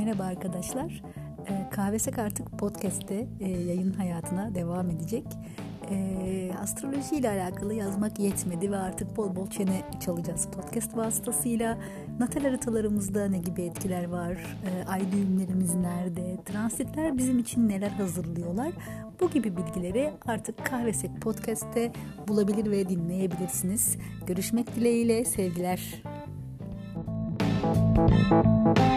Merhaba arkadaşlar. Kahvesek artık podcast'te e, yayın hayatına devam edecek. Ee, Astroloji ile alakalı yazmak yetmedi ve artık bol bol çene çalacağız podcast vasıtasıyla. Natal haritalarımızda ne gibi etkiler var? Ee, ay düğümlerimiz nerede? Transitler bizim için neler hazırlıyorlar? Bu gibi bilgileri artık Kahvesek podcast'te bulabilir ve dinleyebilirsiniz. Görüşmek dileğiyle sevgiler. Müzik